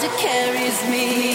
It carries me.